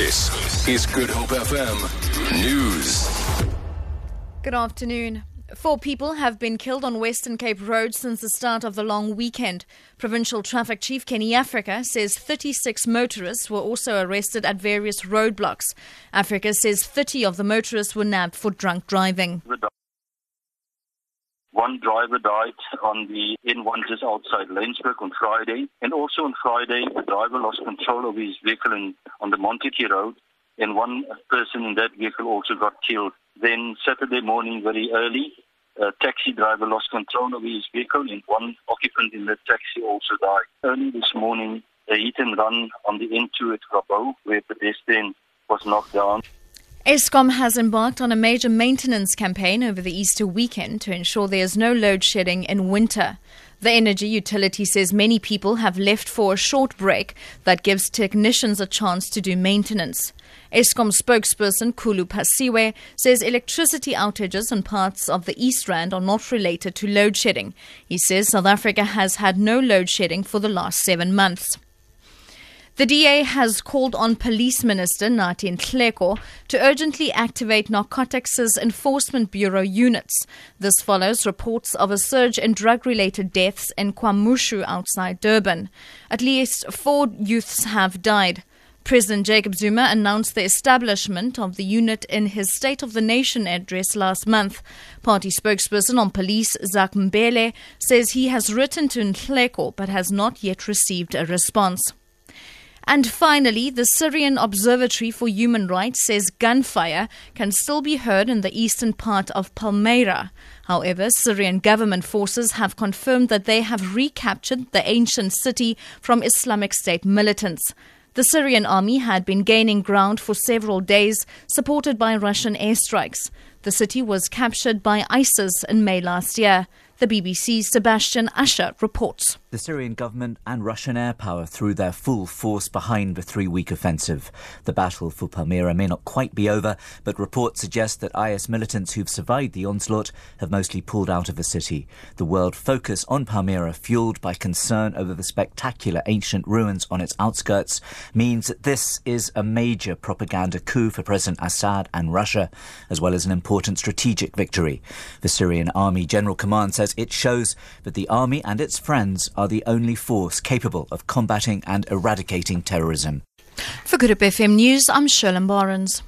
This is Good Hope FM News. Good afternoon. Four people have been killed on Western Cape Road since the start of the long weekend. Provincial Traffic Chief Kenny Africa says 36 motorists were also arrested at various roadblocks. Africa says 30 of the motorists were nabbed for drunk driving. One driver died on the N1 just outside Laingsburg on Friday. And also on Friday, the driver lost control of his vehicle in, on the Montagu Road. And one person in that vehicle also got killed. Then Saturday morning, very early, a taxi driver lost control of his vehicle and one occupant in the taxi also died. Early this morning, a hit and run on the N2 at Grabouw, where a pedestrian was knocked down. Eskom has embarked on a major maintenance campaign over the Easter weekend to ensure there is no load shedding in winter. The energy utility says many people have left for a short break that gives technicians a chance to do maintenance. Eskom spokesperson Khulu Phasiwe says electricity outages in parts of the East Rand are not related to load shedding. He says South Africa has had no load shedding for the last seven months. The DA has called on Police Minister Nathi Nhleko to urgently activate Narcotics Enforcement Bureau units. This follows reports of a surge in drug related deaths in KwaMashu outside Durban. At least four youths have died. President Jacob Zuma announced the establishment of the unit in his State of the Nation address last month. Party spokesperson on police, Zak Mbhele, says he has written to Nhleko but has not yet received a response. And finally, the Syrian Observatory for Human Rights says gunfire can still be heard in the eastern part of Palmyra. However, Syrian government forces have confirmed that they have recaptured the ancient city from Islamic State militants. The Syrian army had been gaining ground for several days, supported by Russian airstrikes. The city was captured by ISIS in May last year. The BBC's Sebastian Usher reports. The Syrian government and Russian air power threw their full force behind the three week offensive. The battle for Palmyra may not quite be over, but reports suggest that IS militants who've survived the onslaught have mostly pulled out of the city. The world focus on Palmyra, fueled by concern over the spectacular ancient ruins on its outskirts, means that this is a major propaganda coup for President Assad and Russia, as well as an important strategic victory. The Syrian Army General Command says it shows that the army and its friends are the only force capable of combating and eradicating terrorism. For Good Hope FM News, I'm Sherlyn Barnes.